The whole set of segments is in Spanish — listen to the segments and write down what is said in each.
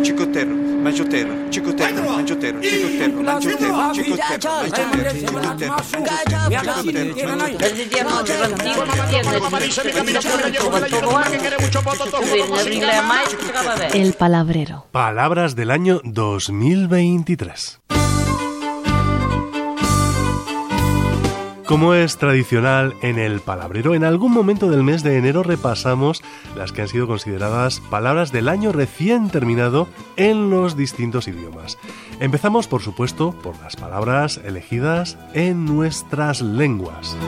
Chicotero, mangiotero, chicotero, mangiotero, chicotero, mangiotero, chicotero, mangiotero, El palabrero. Palabras del año 2023. Como es tradicional en el palabrero, en algún momento del mes de enero repasamos las que han sido consideradas palabras del año recién terminado en los distintos idiomas. Empezamos, por supuesto, por las palabras elegidas en nuestras lenguas.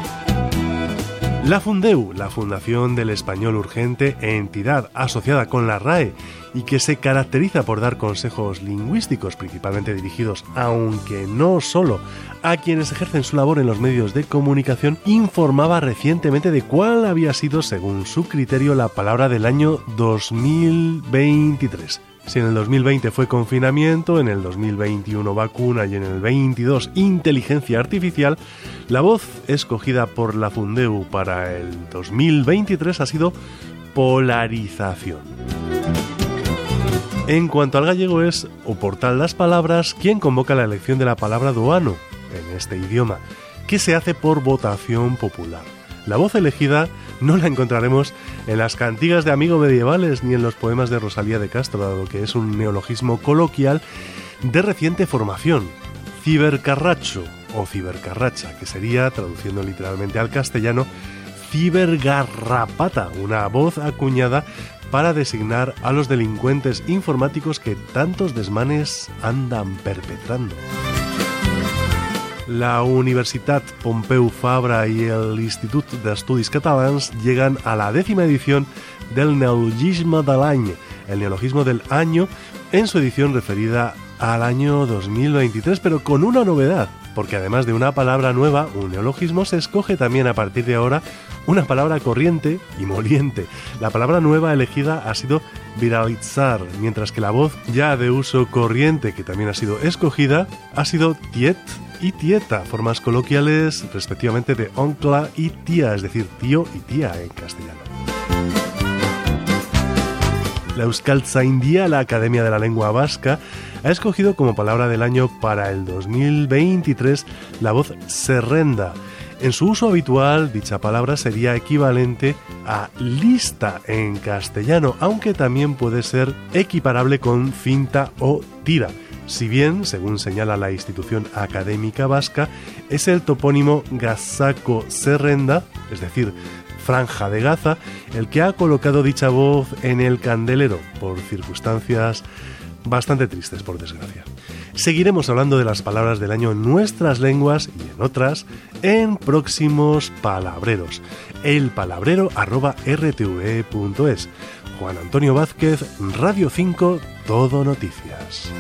La Fundeu, la Fundación del Español Urgente, entidad asociada con la RAE y que se caracteriza por dar consejos lingüísticos principalmente dirigidos, aunque no solo, a quienes ejercen su labor en los medios de comunicación, informaba recientemente de cuál había sido, según su criterio, la palabra del año 2023. Si en el 2020 fue confinamiento, en el 2021 vacuna y en el 22 inteligencia artificial, la voz escogida por la Fundeu para el 2023 ha sido polarización. En cuanto al gallego es o portal las palabras quien convoca la elección de la palabra duano en este idioma, que se hace por votación popular. La voz elegida no la encontraremos en las cantigas de amigos medievales ni en los poemas de Rosalía de Castro, dado que es un neologismo coloquial de reciente formación. Cibercarracho o cibercarracha, que sería, traduciendo literalmente al castellano, cibergarrapata, una voz acuñada para designar a los delincuentes informáticos que tantos desmanes andan perpetrando. La Universitat Pompeu Fabra y el Institut d'Estudis Catalans llegan a la décima edición del Neologisme de l'any, el neologismo del año, en su edición referida al año 2023, pero con una novedad, porque además de una palabra nueva, un neologismo, se escoge también a partir de ahora una palabra corriente y moliente. La palabra nueva elegida ha sido viralizar, mientras que la voz ya de uso corriente, que también ha sido escogida, ha sido tiet y tieta, formas coloquiales respectivamente de oncla y tía, es decir, tío y tía en castellano. La Euskaltzaindia, la Academia de la Lengua Vasca, ha escogido como palabra del año para el 2023 la voz serrenda. En su uso habitual, dicha palabra sería equivalente a lista en castellano, aunque también puede ser equiparable con cinta o tira si bien, según señala la institución académica vasca, es el topónimo Gazaco Serrenda, es decir, franja de Gaza, el que ha colocado dicha voz en el candelero por circunstancias bastante tristes, por desgracia. Seguiremos hablando de las palabras del año en nuestras lenguas y en otras en próximos palabreros. El palabrero rtve.es. Juan Antonio Vázquez, Radio 5, Todo Noticias.